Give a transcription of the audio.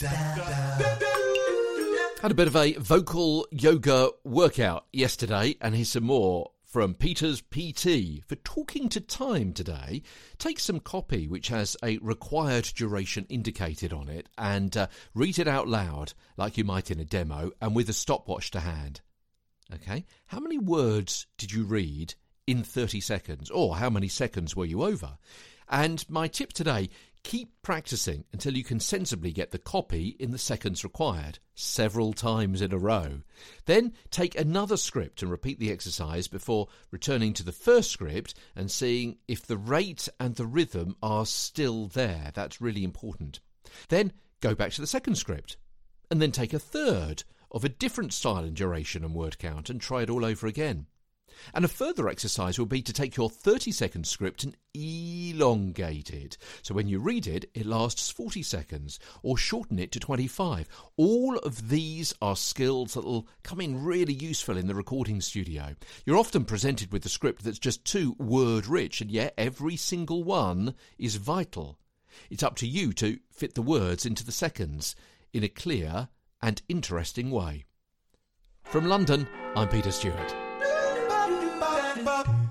Had a bit of a vocal yoga workout yesterday, and here's some more from Peter's PT. For talking to time today, take some copy which has a required duration indicated on it and uh, read it out loud like you might in a demo and with a stopwatch to hand. Okay? How many words did you read in 30 seconds? Or how many seconds were you over? And my tip today Keep practicing until you can sensibly get the copy in the seconds required, several times in a row. Then take another script and repeat the exercise before returning to the first script and seeing if the rate and the rhythm are still there. That's really important. Then go back to the second script and then take a third of a different style and duration and word count and try it all over again. And a further exercise will be to take your 30 second script and elongate it. So when you read it, it lasts 40 seconds, or shorten it to 25. All of these are skills that will come in really useful in the recording studio. You're often presented with a script that's just too word rich, and yet every single one is vital. It's up to you to fit the words into the seconds in a clear and interesting way. From London, I'm Peter Stewart. Bop.